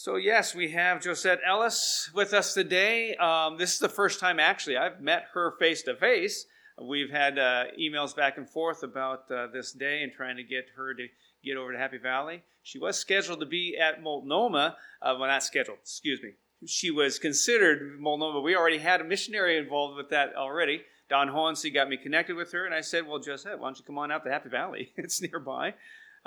So, yes, we have Josette Ellis with us today. Um, this is the first time, actually, I've met her face to face. We've had uh, emails back and forth about uh, this day and trying to get her to get over to Happy Valley. She was scheduled to be at Multnomah. Uh, well, not scheduled, excuse me. She was considered Multnomah. We already had a missionary involved with that already. Don Hohensee got me connected with her, and I said, Well, Josette, why don't you come on out to Happy Valley? it's nearby.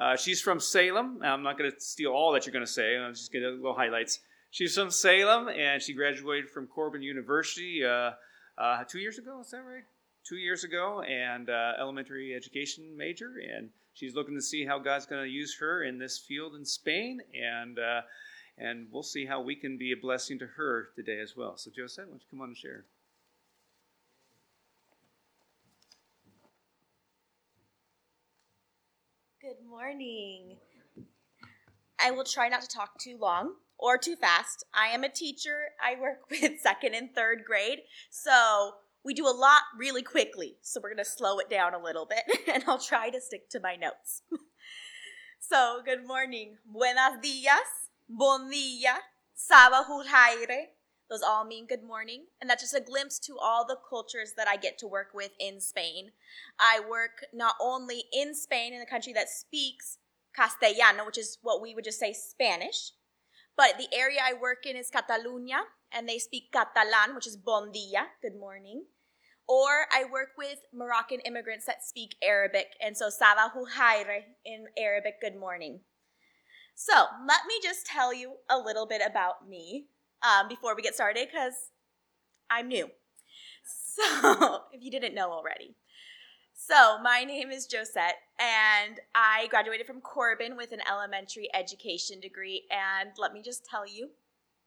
Uh, she's from Salem. I'm not going to steal all that you're going to say. I'm just going to little highlights. She's from Salem, and she graduated from Corban University uh, uh, two years ago. Is that right? Two years ago, and uh, elementary education major. And she's looking to see how God's going to use her in this field in Spain, and uh, and we'll see how we can be a blessing to her today as well. So, Josette, why don't you come on and share? Morning. I will try not to talk too long or too fast. I am a teacher. I work with second and third grade. So we do a lot really quickly. So we're going to slow it down a little bit and I'll try to stick to my notes. so, good morning. Buenos dias. Bon dia. Sabahul khair. Those all mean good morning. And that's just a glimpse to all the cultures that I get to work with in Spain. I work not only in Spain, in the country that speaks Castellano, which is what we would just say Spanish, but the area I work in is Catalunya, and they speak Catalan, which is bon dia, good morning. Or I work with Moroccan immigrants that speak Arabic, and so Sabahul khair in Arabic, good morning. So let me just tell you a little bit about me um, before we get started because I'm new. So, if you didn't know already. So, my name is Josette, and I graduated from Corban with an elementary education degree. And let me just tell you,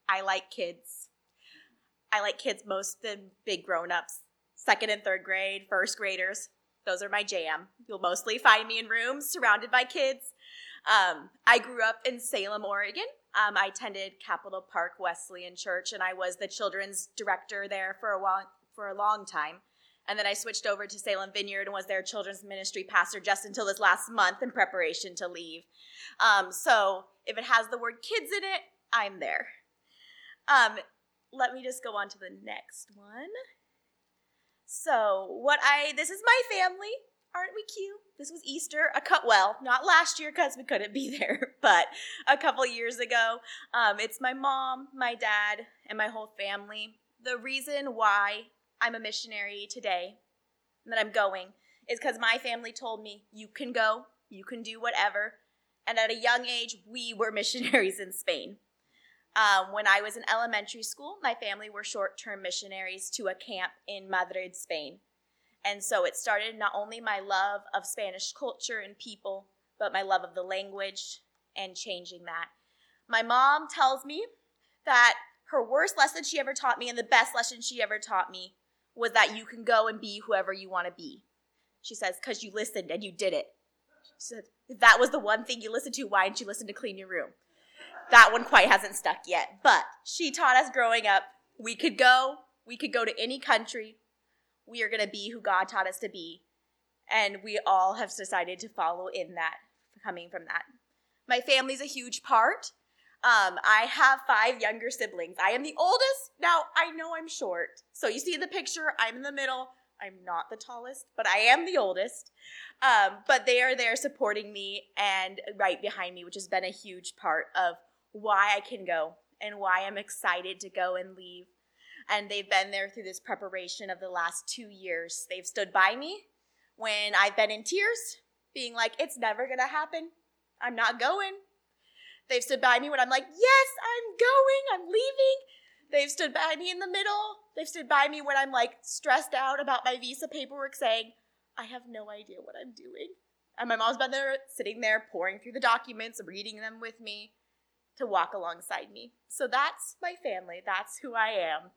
I like kids. I like kids most than big grown ups, second and third grade, first graders. Those are my jam. You'll mostly find me in rooms surrounded by kids. Um, I grew up in Salem, Oregon, um, I attended Capitol Park Wesleyan Church, and I was the children's director there for a while, for a long time. And then I switched over to Salem Vineyard and was their children's ministry pastor just until this last month in preparation to leave. Um, so if it has the word kids in it, I'm there. Um, let me just go on to the next one. So what I this is my family. Aren't we cute? This was Easter, a cut well, not last year because we couldn't be there, but a couple years ago. Um, it's my mom, my dad, and my whole family. The reason why I'm a missionary today that I'm going is because my family told me, you can go, you can do whatever. And at a young age, we were missionaries in Spain. Um, when I was in elementary school, my family were short term missionaries to a camp in Madrid, Spain. And so it started not only my love of Spanish culture and people, but my love of the language and changing that. My mom tells me that her worst lesson she ever taught me and the best lesson she ever taught me was that you can go and be whoever you want to be. She says, because you listened and you did it. She said, if that was the one thing you listened to, why didn't you listen to clean your room? That one quite hasn't stuck yet. But she taught us growing up, we could go, we could go to any country, we are going to be who God taught us to be. And we all have decided to follow in that, coming from that. My family's a huge part. Um, I have five younger siblings. I am the oldest. Now, I know I'm short. So you see in the picture, I'm in the middle. I'm not the tallest, but I am the oldest. Um, but they are there supporting me and right behind me, which has been a huge part of why I can go and why I'm excited to go and leave and they've been there through this preparation of the last two years. They've stood by me when I've been in tears, being like, it's never gonna happen. I'm not going. They've stood by me when I'm like, yes, I'm going, I'm leaving. They've stood by me in the middle. They've stood by me when I'm like stressed out about my visa paperwork saying, I have no idea what I'm doing. And my mom's been there sitting there pouring through the documents, reading them with me to walk alongside me. So that's my family. That's who I am.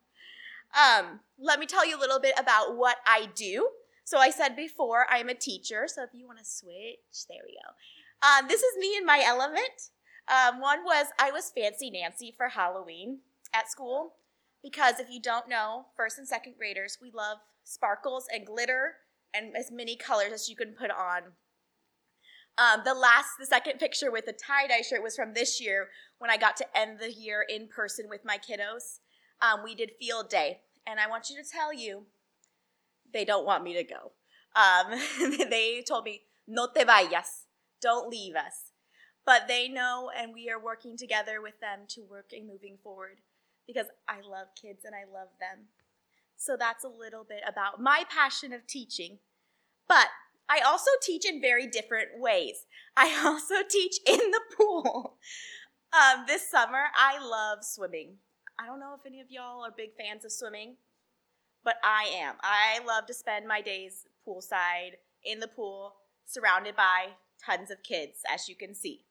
Um, let me tell you a little bit about what I do. So I said before, I'm a teacher. So if you want to switch, there we go. Um, this is me in my element. Um, one was I was Fancy Nancy for Halloween at school because if you don't know, first and second graders, we love sparkles and glitter and as many colors as you can put on. Um, the last, the second picture with the tie dye shirt was from this year when I got to end the year in person with my kiddos. Um, we did field day, and I want you to tell you, they don't want me to go. Um, they told me, no te vayas, don't leave us. But they know, and we are working together with them to work and moving forward because I love kids and I love them. So that's a little bit about my passion of teaching. But I also teach in very different ways. I also teach in the pool. Um, this summer, I love swimming. I don't know if any of y'all are big fans of swimming, but I am. I love to spend my days poolside, in the pool, surrounded by tons of kids, as you can see.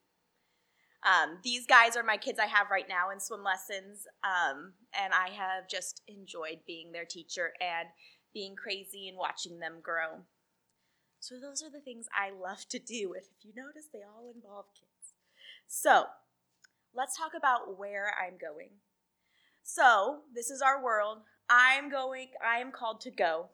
Um, these guys are my kids I have right now in swim lessons, um, and I have just enjoyed being their teacher and being crazy and watching them grow. So, those are the things I love to do. If you notice, they all involve kids. So, let's talk about where I'm going. So, this is our world. I'm going, I am called to go.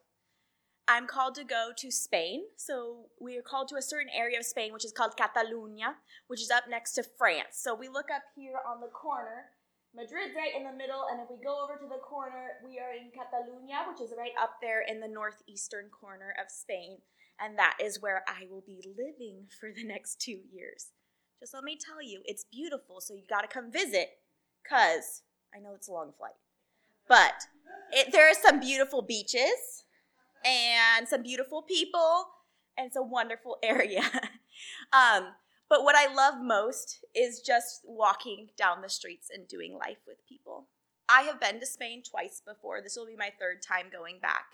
I'm called to go to Spain. So we are called to a certain area of Spain, which is called Catalunya, which is up next to France. So we look up here on the corner. Madrid's right in the middle, and if we go over to the corner, we are in Catalunya, which is right up there in the northeastern corner of Spain. And that is where I will be living for the next two years. Just let me tell you, it's beautiful, so you gotta come visit, because I know it's a long flight. But it, there are some beautiful beaches and some beautiful people and it's a wonderful area. um, but what I love most is just walking down the streets and doing life with people. I have been to Spain twice before. This will be my third time going back.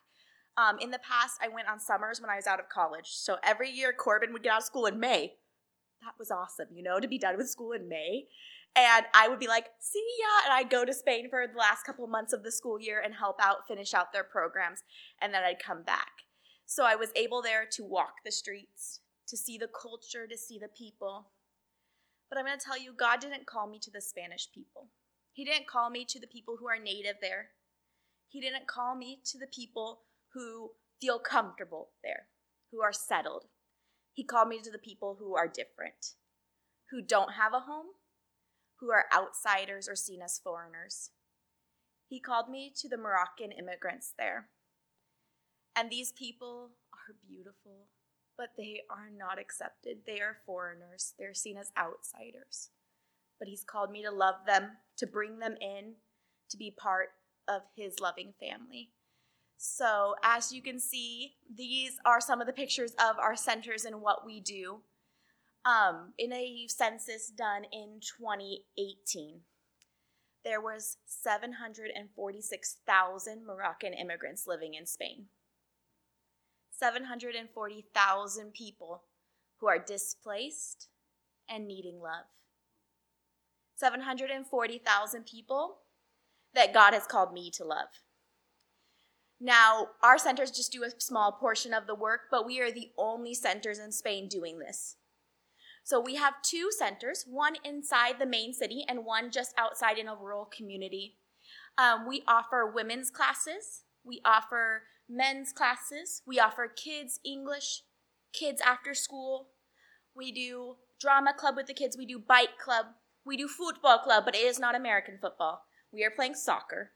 Um, in the past, I went on summers when I was out of college. So every year, Corban would get out of school in May. That was awesome, you know, to be done with school in May. And I would be like, see ya. And I'd go to Spain for the last couple months of the school year and help out, finish out their programs. And then I'd come back. So I was able there to walk the streets, to see the culture, to see the people. But I'm going to tell you, God didn't call me to the Spanish people. He didn't call me to the people who are native there. He didn't call me to the people who feel comfortable there, who are settled. He called me to the people who are different, who don't have a home, who are outsiders or seen as foreigners. He called me to the Moroccan immigrants there. And these people are beautiful, but they are not accepted. They are foreigners, they're seen as outsiders. But He's called me to love them, to bring them in, to be part of His loving family. So, as you can see, these are some of the pictures of our centers and what we do um, in a census done in 2018 there was 746,000 Moroccan immigrants living in Spain. 740,000 people who are displaced and needing love. 740,000 people that God has called me to love. Now, our centers just do a small portion of the work, but we are the only centers in Spain doing this. So we have two centers, one inside the main city and one just outside in a rural community. Um, we offer women's classes, we offer men's classes, we offer kids English, kids after school. We do drama club with the kids, we do bike club, we do football club, but it is not American football. We are playing soccer.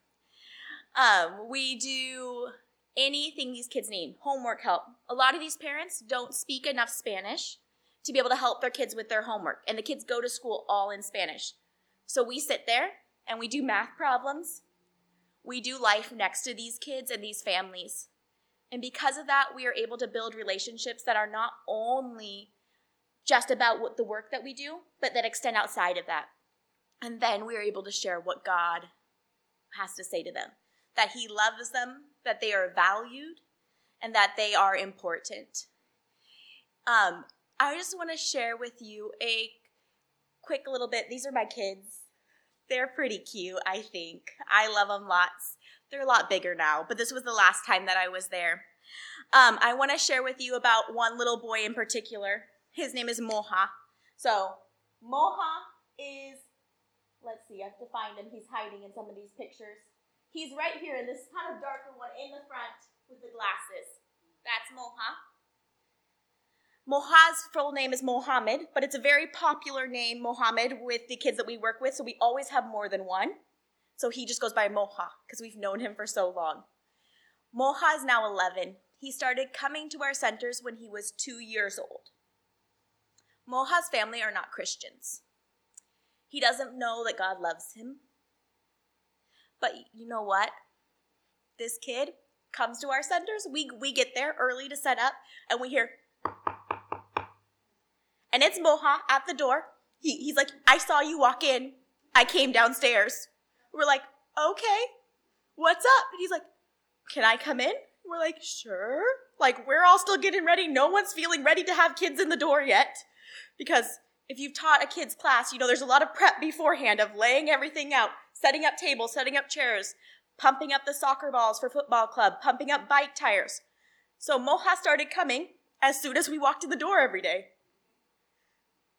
Um, we do anything these kids need, homework help. A lot of these parents don't speak enough Spanish to be able to help their kids with their homework. And the kids go to school all in Spanish. So we sit there and we do math problems. We do life next to these kids and these families. And because of that, we are able to build relationships that are not only just about what the work that we do, but that extend outside of that. And then we are able to share what God has to say to them that He loves them, that they are valued, and that they are important. Um, I just want to share with you a quick little bit. These are my kids. They're pretty cute, I think. I love them lots. They're a lot bigger now, but this was the last time that I was there. Um, I want to share with you about one little boy in particular. His name is Moha. So, Moha is, let's see, I have to find him. He's hiding in some of these pictures. He's right here in this kind of darker one in the front with the glasses. That's Moha. Moha's full name is Mohammed, but it's a very popular name, Mohammed, with the kids that we work with, so we always have more than one. So he just goes by Moha because we've known him for so long. Moha is now 11. He started coming to our centers when he was two years old. Moha's family are not Christians. He doesn't know that God loves him. But you know what? This kid comes to our centers. We, we get there early to set up, and we hear, and it's Moha at the door. He, he's like, I saw you walk in. I came downstairs. We're like, okay, what's up? And he's like, can I come in? We're like, sure. Like, we're all still getting ready. No one's feeling ready to have kids in the door yet. Because if you've taught a kid's class, you know there's a lot of prep beforehand of laying everything out, setting up tables, setting up chairs, pumping up the soccer balls for football club, pumping up bike tires. So Moha started coming as soon as we walked in the door every day.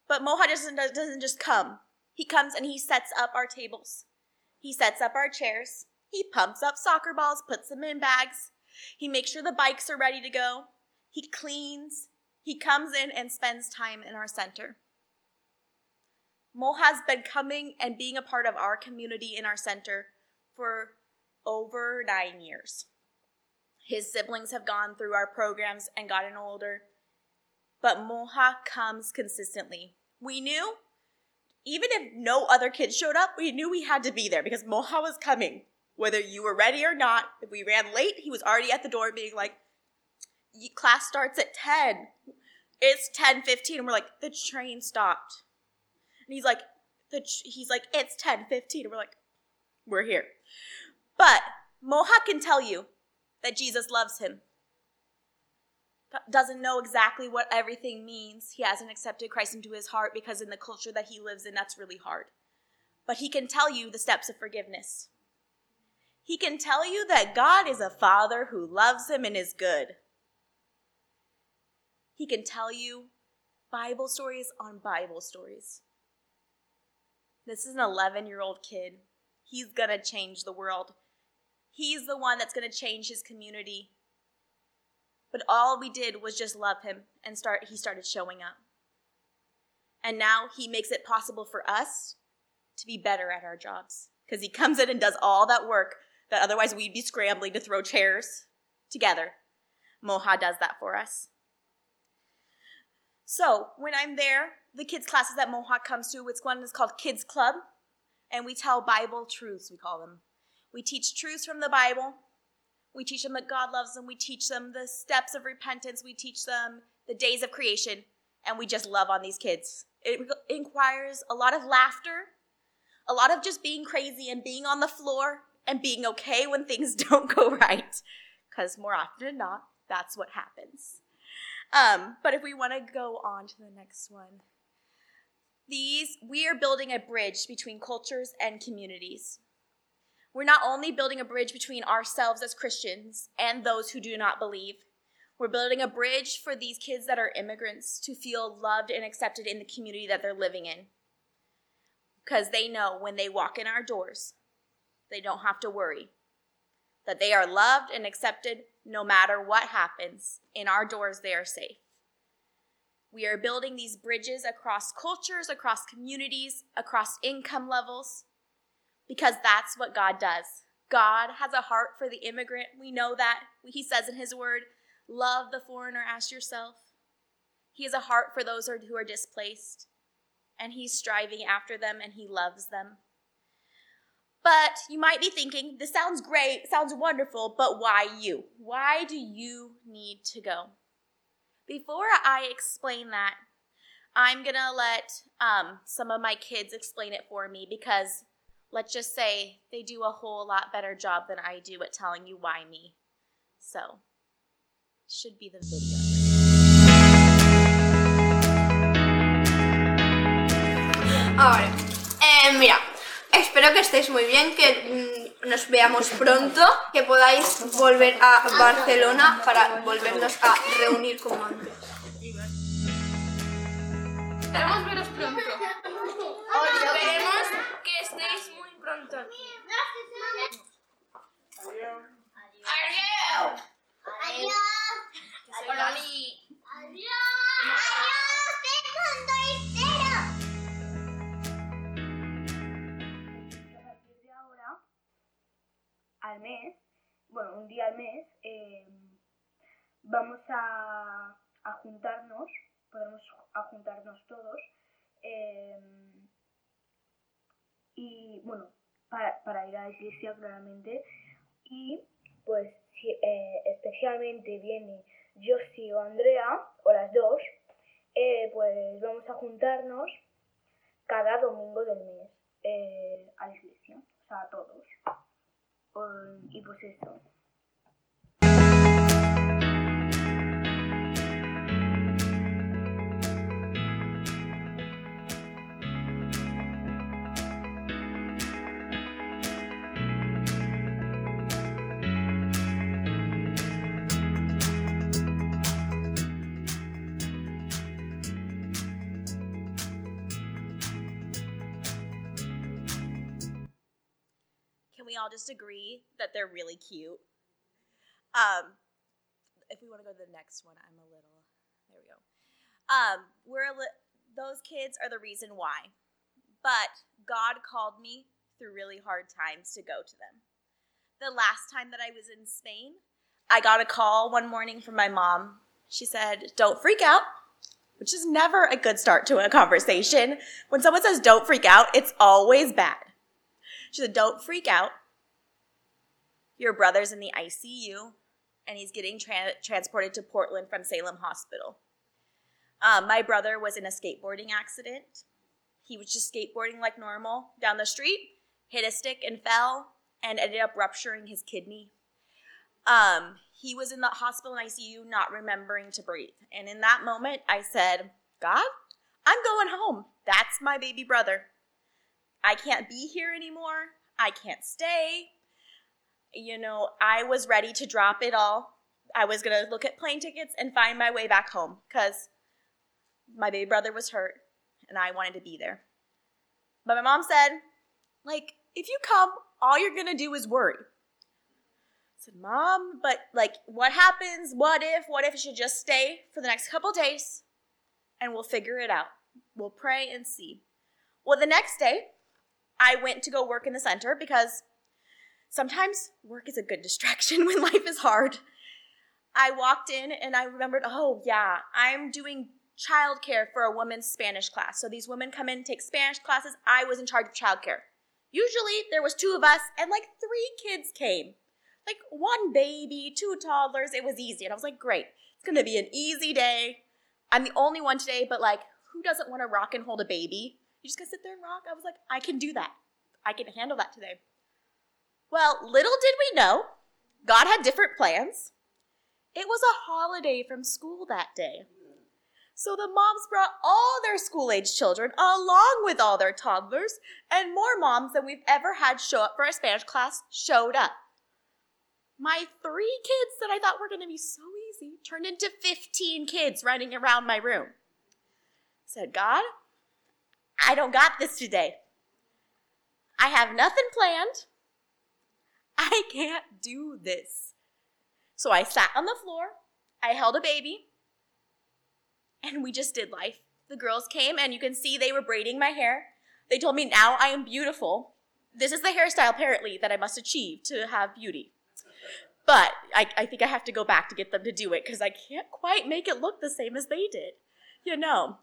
But Moha doesn't, doesn't just come. He comes and he sets up our tables. He sets up our chairs. He pumps up soccer balls, puts them in bags. He makes sure the bikes are ready to go. He cleans. He comes in and spends time in our center. Mo has been coming and being a part of our community in our center for over nine years. His siblings have gone through our programs and gotten older, but Moha comes consistently. We knew even if no other kids showed up, we knew we had to be there because Moha was coming. Whether you were ready or not, if we ran late, he was already at the door being like, class starts at 10. It's 10:15 and we're like, the train stopped. And he's like, the he's like, it's 10:15 and we're like, we're here. But Moha can tell you that Jesus loves him doesn't know exactly what everything means. He hasn't accepted Christ into his heart because in the culture that he lives in, that's really hard. But he can tell you the steps of forgiveness. He can tell you that God is a father who loves him and is good. He can tell you Bible stories on Bible stories. This is an 11 year old kid. He's going to change the world. He's the one that's going to change his community. But all we did was just love him and start he started showing up. And now he makes it possible for us to be better at our jobs because he comes in and does all that work that otherwise we'd be scrambling to throw chairs together. Moha does that for us. So when I'm there, the kids' classes that Moha comes to, it's one is called Kids Club, and we tell Bible truths, we call them. We teach truths from the Bible we teach them that God loves them. We teach them the steps of repentance. We teach them the days of creation. And we just love on these kids. It requires a lot of laughter, a lot of just being crazy and being on the floor and being okay when things don't go right. Because more often than not, that's what happens. Um, but if we want to go on to the next one, these, we are building a bridge between cultures and communities. We're not only building a bridge between ourselves as Christians and those who do not believe, we're building a bridge for these kids that are immigrants to feel loved and accepted in the community that they're living in. Because they know when they walk in our doors, they don't have to worry. That they are loved and accepted no matter what happens. In our doors, they are safe. We are building these bridges across cultures, across communities, across income levels because that's what God does. God has a heart for the immigrant. We know that. He says in His word, Love the foreigner as yourself. He has a heart for those who are displaced, and He's striving after them and He loves them. But you might be thinking, this sounds great, sounds wonderful, but why you? Why do you need to go? Before I explain that, I'm going to let um, some of my kids explain it for me because let's just say they do a whole lot better job than I do at telling you why me. So, should be the video. Ahora, eh, mira, espero que estéis muy bien, que mm, nos veamos pronto, que podáis volver a Barcelona para volvernos a reunir como antes. Al mes, bueno, un día al mes, eh, vamos a, a juntarnos, podemos a juntarnos todos, eh, y bueno, para, para ir a la iglesia claramente, y pues si eh, especialmente viene Josie o Andrea, o las dos, pues vamos a juntarnos cada domingo del mes a la iglesia, o sea, a todos. e vocês são. All just agree that they're really cute? Um, if we want to go to the next one, I'm a little. There we go. Um, we're a li- those kids are the reason why, but God called me through really hard times to go to them. The last time that I was in Spain, I got a call one morning from my mom. She said, "Don't freak out." Which is never a good start to a conversation. When someone says don't freak out, it's always bad. She said, Don't freak out. Your brother's in the ICU and he's getting tra- transported to Portland from Salem Hospital. Um, my brother was in a skateboarding accident. He was just skateboarding like normal down the street, hit a stick and fell, and ended up rupturing his kidney. Um, he was in the hospital in ICU, not remembering to breathe. And in that moment, I said, God, I'm going home. That's my baby brother. I can't be here anymore. I can't stay. You know, I was ready to drop it all. I was going to look at plane tickets and find my way back home because my baby brother was hurt and I wanted to be there. But my mom said, like, if you come, all you're going to do is worry. I said, Mom, but like, what happens? What if? What if I should just stay for the next couple days and we'll figure it out? We'll pray and see. Well, the next day, I went to go work in the center because sometimes work is a good distraction when life is hard. I walked in and I remembered, oh, yeah, I'm doing childcare for a woman's Spanish class. So these women come in, take Spanish classes. I was in charge of childcare. Usually there was two of us and like three kids came. Like one baby, two toddlers. It was easy. And I was like, great. It's going to be an easy day. I'm the only one today, but like, who doesn't want to rock and hold a baby? You just gonna sit there and rock? I was like, I can do that. I can handle that today. Well, little did we know, God had different plans. It was a holiday from school that day. So the moms brought all their school age children along with all their toddlers, and more moms than we've ever had show up for a Spanish class showed up. My three kids that I thought were going to be so easy turned into 15 kids running around my room. said, God, I don't got this today. I have nothing planned. I can't do this. So I sat on the floor, I held a baby, and we just did life. The girls came, and you can see they were braiding my hair. They told me now I am beautiful. This is the hairstyle, apparently, that I must achieve to have beauty. But I, I think I have to go back to get them to do it because I can't quite make it look the same as they did. You know,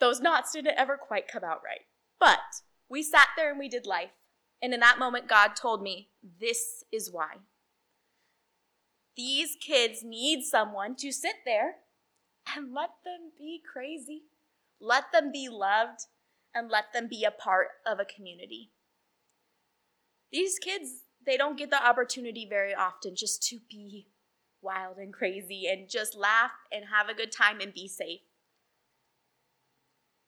those knots didn't ever quite come out right. But we sat there and we did life. And in that moment, God told me, this is why. These kids need someone to sit there and let them be crazy, let them be loved, and let them be a part of a community. These kids, they don't get the opportunity very often just to be wild and crazy and just laugh and have a good time and be safe.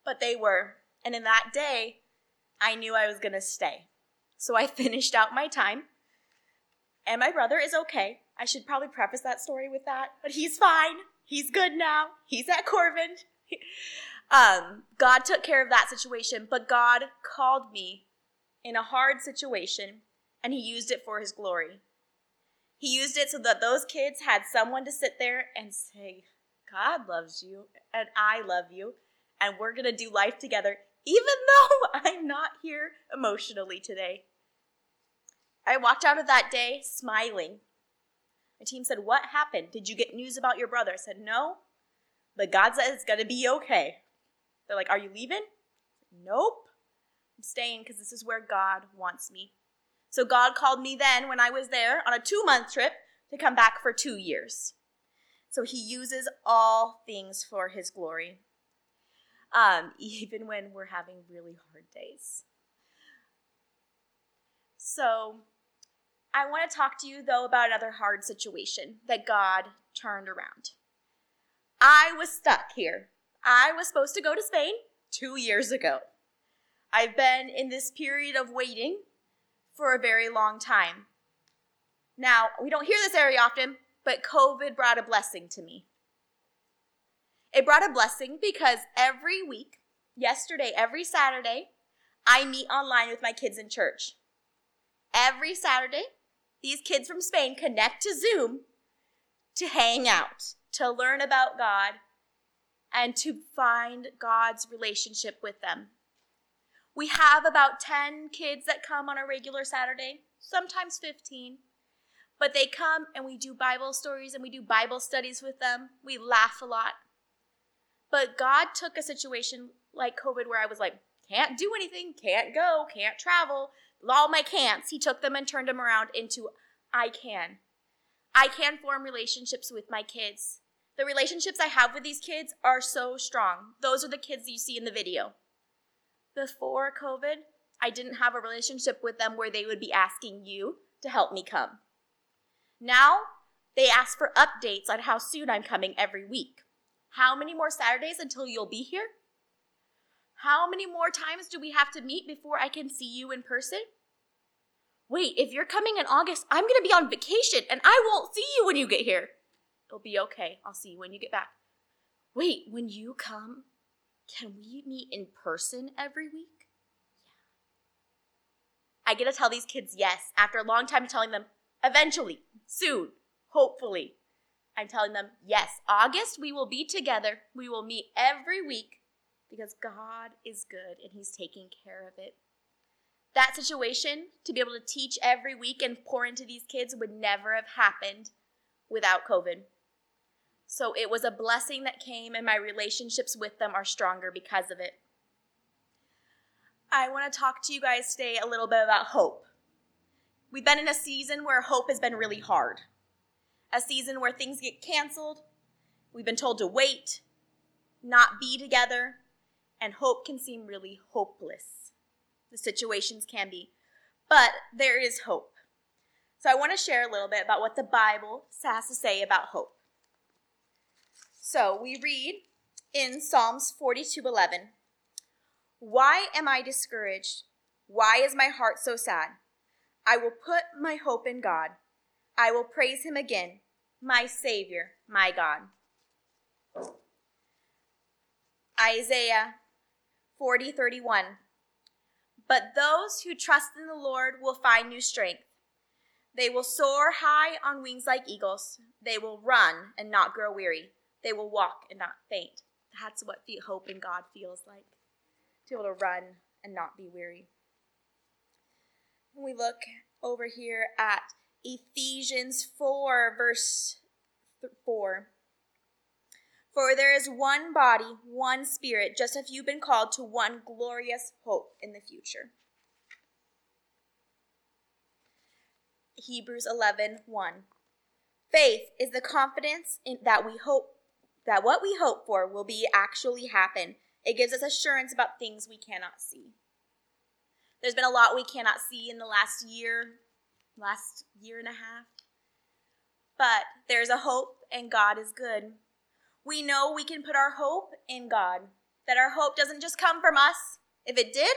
But they were. And in that day, I knew I was going to stay. So I finished out my time. And my brother is okay. I should probably preface that story with that, but he's fine. He's good now. He's at Corban. um, God took care of that situation, but God called me in a hard situation and he used it for his glory. He used it so that those kids had someone to sit there and say, God loves you and I love you and we're going to do life together, even though I'm not here emotionally today. I walked out of that day smiling. My team said, What happened? Did you get news about your brother? I said, No, but God says it's going to be okay. They're like, Are you leaving? Nope. I'm staying because this is where God wants me. So God called me then when I was there on a two month trip to come back for two years. So he uses all things for his glory, um, even when we're having really hard days. So I want to talk to you, though, about another hard situation that God turned around. I was stuck here. I was supposed to go to Spain two years ago. I've been in this period of waiting for a very long time. Now, we don't hear this very often, but COVID brought a blessing to me. It brought a blessing because every week, yesterday, every Saturday, I meet online with my kids in church. Every Saturday, these kids from Spain connect to Zoom to hang out, to learn about God, and to find God's relationship with them. We have about 10 kids that come on a regular Saturday, sometimes 15. But they come and we do Bible stories and we do Bible studies with them. We laugh a lot. But God took a situation like COVID where I was like, can't do anything, can't go, can't travel, all my can'ts. He took them and turned them around into I can. I can form relationships with my kids. The relationships I have with these kids are so strong. Those are the kids you see in the video. Before COVID, I didn't have a relationship with them where they would be asking you to help me come. Now, they ask for updates on how soon I'm coming every week. How many more Saturdays until you'll be here? How many more times do we have to meet before I can see you in person? Wait, if you're coming in August, I'm going to be on vacation and I won't see you when you get here. It'll be okay. I'll see you when you get back. Wait, when you come, can we meet in person every week? Yeah. I get to tell these kids yes after a long time telling them, eventually, soon, hopefully. I'm telling them, yes, August we will be together. We will meet every week because God is good and He's taking care of it. That situation, to be able to teach every week and pour into these kids, would never have happened without COVID. So it was a blessing that came, and my relationships with them are stronger because of it. I want to talk to you guys today a little bit about hope. We've been in a season where hope has been really hard, a season where things get canceled. We've been told to wait, not be together, and hope can seem really hopeless. The situations can be. But there is hope. So I want to share a little bit about what the Bible has to say about hope. So we read in Psalms 42:11, "Why am I discouraged? Why is my heart so sad? I will put my hope in God. I will praise him again, my Savior, my God." Isaiah 40:31 But those who trust in the Lord will find new strength. They will soar high on wings like eagles. They will run and not grow weary. They will walk and not faint. That's what hope in God feels like to be able to run and not be weary. When we look over here at Ephesians 4, verse 4. For there is one body, one spirit, just as you've been called to one glorious hope in the future. Hebrews 11, 1. Faith is the confidence in, that we hope that what we hope for will be actually happen. It gives us assurance about things we cannot see. There's been a lot we cannot see in the last year, last year and a half. But there's a hope, and God is good. We know we can put our hope in God, that our hope doesn't just come from us. If it did,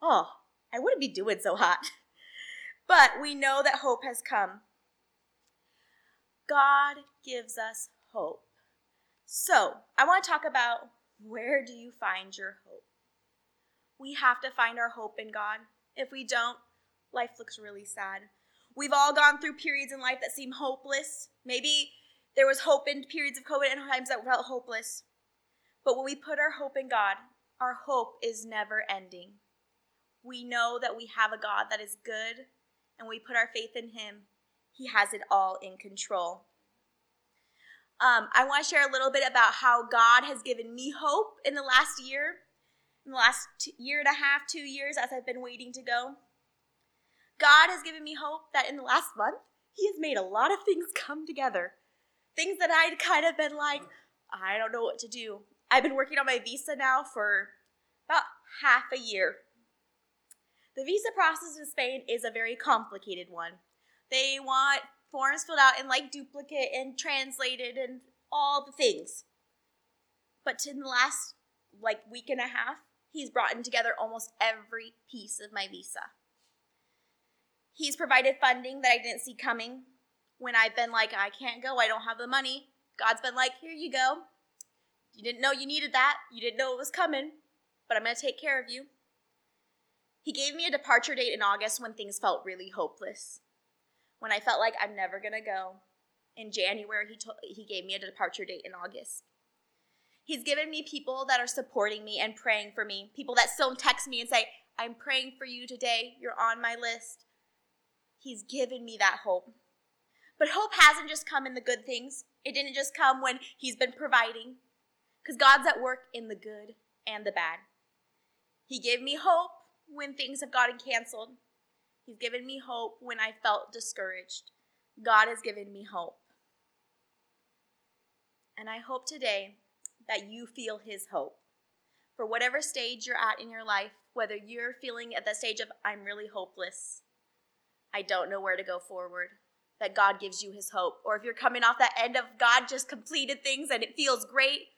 oh, I wouldn't be doing so hot. But we know that hope has come. God gives us hope. So, I want to talk about where do you find your hope? We have to find our hope in God. If we don't, life looks really sad. We've all gone through periods in life that seem hopeless. Maybe there was hope in periods of COVID and times that felt hopeless. But when we put our hope in God, our hope is never ending. We know that we have a God that is good and we put our faith in Him, He has it all in control. Um, I want to share a little bit about how God has given me hope in the last year, in the last year and a half, two years as I've been waiting to go. God has given me hope that in the last month, He has made a lot of things come together. Things that I'd kind of been like, I don't know what to do. I've been working on my visa now for about half a year. The visa process in Spain is a very complicated one. They want forms filled out in like duplicate and translated and all the things. But in the last like week and a half, he's brought in together almost every piece of my visa. He's provided funding that I didn't see coming when I've been like, I can't go, I don't have the money. God's been like, here you go. You didn't know you needed that. You didn't know it was coming, but I'm going to take care of you. He gave me a departure date in August when things felt really hopeless. When I felt like I'm never going to go. In January, he, told, he gave me a departure date in August. He's given me people that are supporting me and praying for me. People that still text me and say, I'm praying for you today. You're on my list. He's given me that hope. But hope hasn't just come in the good things, it didn't just come when He's been providing, because God's at work in the good and the bad. He gave me hope when things have gotten canceled. He's given me hope when I felt discouraged. God has given me hope. And I hope today that you feel His hope. For whatever stage you're at in your life, whether you're feeling at the stage of, I'm really hopeless, I don't know where to go forward, that God gives you His hope. Or if you're coming off that end of God just completed things and it feels great,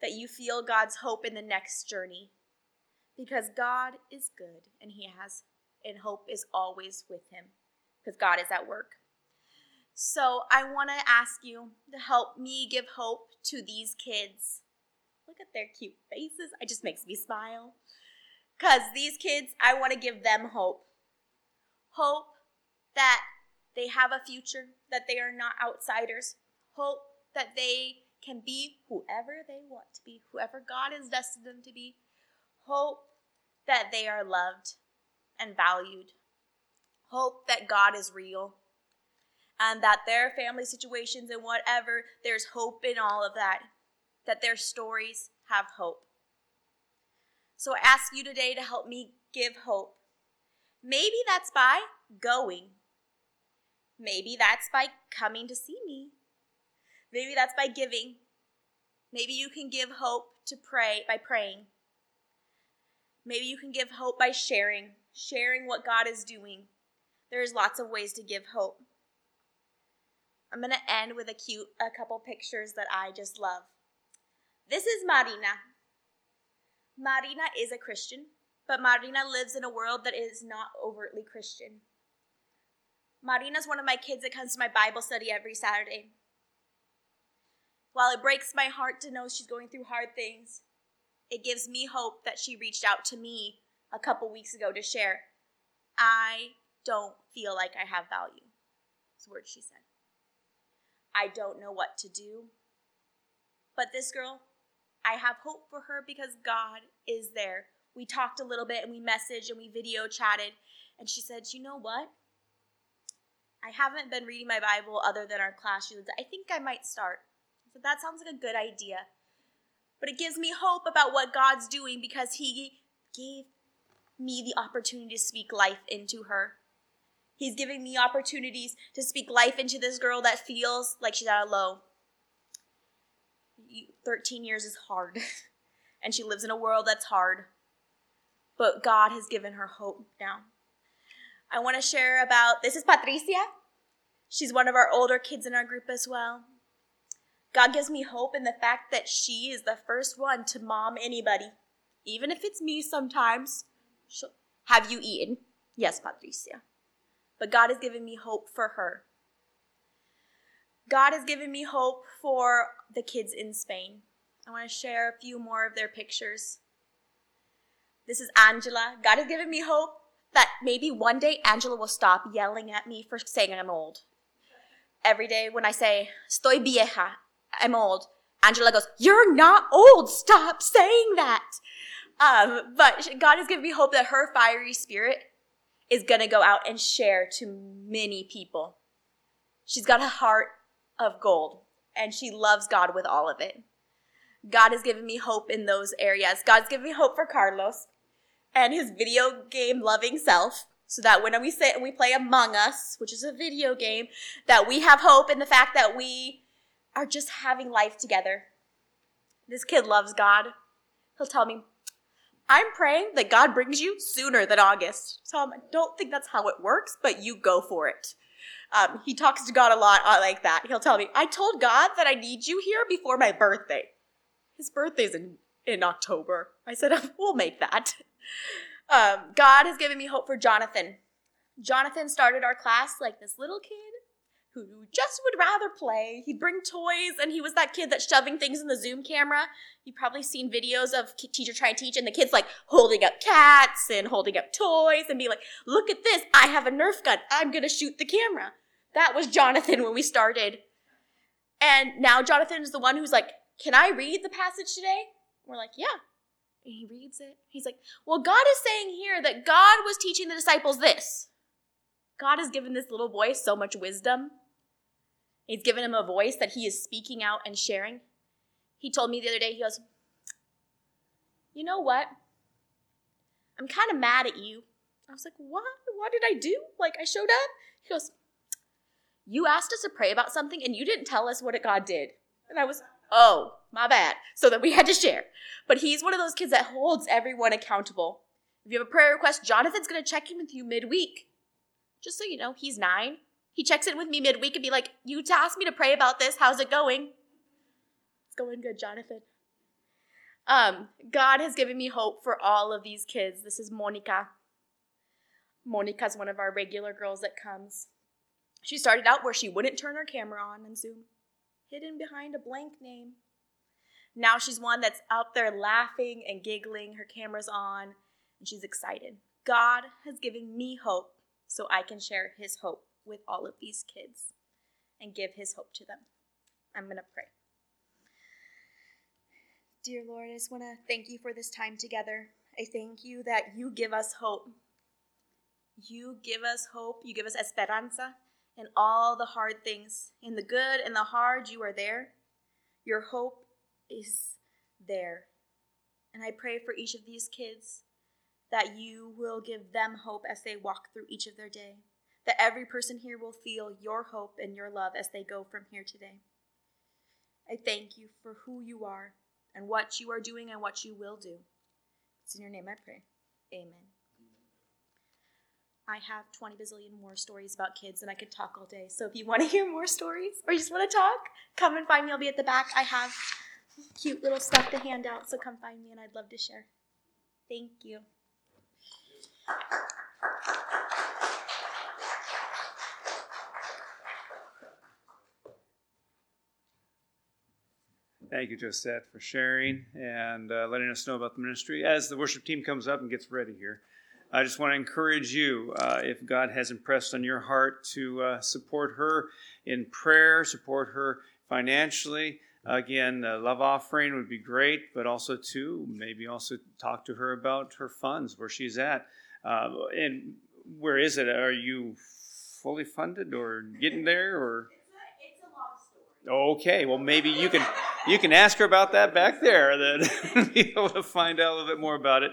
that you feel God's hope in the next journey because God is good and He has, and hope is always with Him because God is at work. So I want to ask you to help me give hope to these kids. Look at their cute faces. It just makes me smile. Because these kids, I want to give them hope. Hope that they have a future, that they are not outsiders. Hope that they can be whoever they want to be, whoever God has destined them to be. Hope that they are loved and valued. Hope that God is real and that their family situations and whatever, there's hope in all of that, that their stories have hope. So I ask you today to help me give hope. Maybe that's by going. Maybe that's by coming to see me. Maybe that's by giving. Maybe you can give hope to pray by praying. Maybe you can give hope by sharing, sharing what God is doing. There's lots of ways to give hope. I'm going to end with a cute a couple pictures that I just love. This is Marina. Marina is a Christian, but Marina lives in a world that is not overtly Christian. Marina's one of my kids that comes to my Bible study every Saturday. While it breaks my heart to know she's going through hard things, it gives me hope that she reached out to me a couple weeks ago to share. I don't feel like I have value. That's what she said. I don't know what to do. But this girl, I have hope for her because God is there. We talked a little bit and we messaged and we video chatted. And she said, You know what? I haven't been reading my Bible other than our class. Said, I think I might start. Said, That sounds like a good idea. But it gives me hope about what God's doing because He gave me the opportunity to speak life into her. He's giving me opportunities to speak life into this girl that feels like she's at a low. 13 years is hard, and she lives in a world that's hard. But God has given her hope now. I want to share about this is Patricia. She's one of our older kids in our group as well. God gives me hope in the fact that she is the first one to mom anybody, even if it's me sometimes. She'll, Have you eaten? Yes, Patricia. But God has given me hope for her. God has given me hope for the kids in Spain. I want to share a few more of their pictures. This is Angela. God has given me hope that maybe one day Angela will stop yelling at me for saying I'm old. Every day when I say, estoy vieja, I'm old. Angela goes, You're not old. Stop saying that. Um, but God has given me hope that her fiery spirit is going to go out and share to many people. She's got a heart of gold and she loves God with all of it. God has given me hope in those areas. God's given me hope for Carlos and his video game loving self so that when we sit and we play Among Us, which is a video game, that we have hope in the fact that we are just having life together. This kid loves God. He'll tell me, I'm praying that God brings you sooner than August. So I don't think that's how it works, but you go for it. Um, he talks to God a lot uh, like that. He'll tell me, I told God that I need you here before my birthday. His birthday's in, in October. I said, we'll make that. Um, God has given me hope for Jonathan. Jonathan started our class like this little kid who just would rather play. He'd bring toys, and he was that kid that's shoving things in the Zoom camera. You've probably seen videos of teacher trying to teach, and the kid's like holding up cats and holding up toys and be like, "Look at this! I have a Nerf gun. I'm gonna shoot the camera." That was Jonathan when we started, and now Jonathan is the one who's like, "Can I read the passage today?" We're like, "Yeah." And he reads it. He's like, Well, God is saying here that God was teaching the disciples this. God has given this little boy so much wisdom. He's given him a voice that he is speaking out and sharing. He told me the other day, he goes, You know what? I'm kind of mad at you. I was like, What? What did I do? Like, I showed up? He goes, You asked us to pray about something and you didn't tell us what God did. And I was, Oh, my bad. So that we had to share. But he's one of those kids that holds everyone accountable. If you have a prayer request, Jonathan's going to check in with you midweek. Just so you know, he's nine. He checks in with me midweek and be like, You asked me to pray about this. How's it going? It's going good, Jonathan. Um, God has given me hope for all of these kids. This is Monica. Monica's one of our regular girls that comes. She started out where she wouldn't turn her camera on on Zoom, hidden behind a blank name. Now she's one that's out there laughing and giggling, her camera's on, and she's excited. God has given me hope so I can share his hope with all of these kids and give his hope to them. I'm going to pray. Dear Lord, I just want to thank you for this time together. I thank you that you give us hope. You give us hope. You give us esperanza in all the hard things. In the good and the hard, you are there. Your hope is there. And I pray for each of these kids that you will give them hope as they walk through each of their day. That every person here will feel your hope and your love as they go from here today. I thank you for who you are and what you are doing and what you will do. It's in your name I pray. Amen. I have 20 bazillion more stories about kids and I could talk all day. So if you want to hear more stories or you just want to talk, come and find me. I'll be at the back. I have cute little stuff to hand out, so come find me and I'd love to share. Thank you. Thank you, Josette, for sharing and uh, letting us know about the ministry. As the worship team comes up and gets ready here, I just want to encourage you, uh, if God has impressed on your heart, to uh, support her in prayer, support her financially. Again, the love offering would be great, but also too maybe also talk to her about her funds, where she's at, uh, and where is it? Are you fully funded or getting there or? It's a, it's a long story. Okay, well maybe you can you can ask her about that back there, then be able to find out a little bit more about it,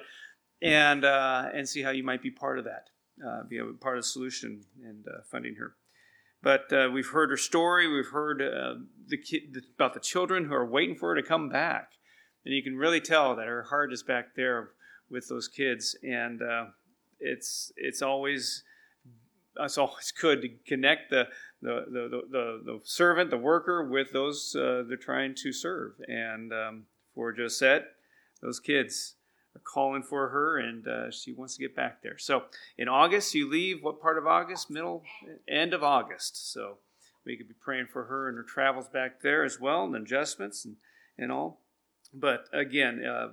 and uh, and see how you might be part of that, uh, be a part of the solution and uh, funding her. But uh, we've heard her story. We've heard uh, the about the children who are waiting for her to come back, and you can really tell that her heart is back there with those kids. And uh, it's it's always it's always good to connect the the the, the, the servant, the worker, with those uh, they're trying to serve. And um, for Josette, those kids calling for her, and uh, she wants to get back there. So in August, you leave. What part of August? Middle, end of August. So we could be praying for her and her travels back there as well, and adjustments and and all. But again, uh,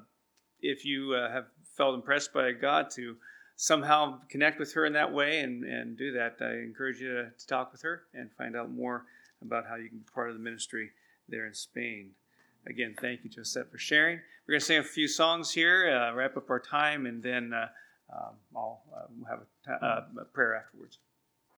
if you uh, have felt impressed by God to somehow connect with her in that way and, and do that, I encourage you to, to talk with her and find out more about how you can be part of the ministry there in Spain. Again, thank you, Josette, for sharing. We're going to sing a few songs here, uh, wrap up our time, and then uh, um, I'll uh, have uh, a prayer afterwards.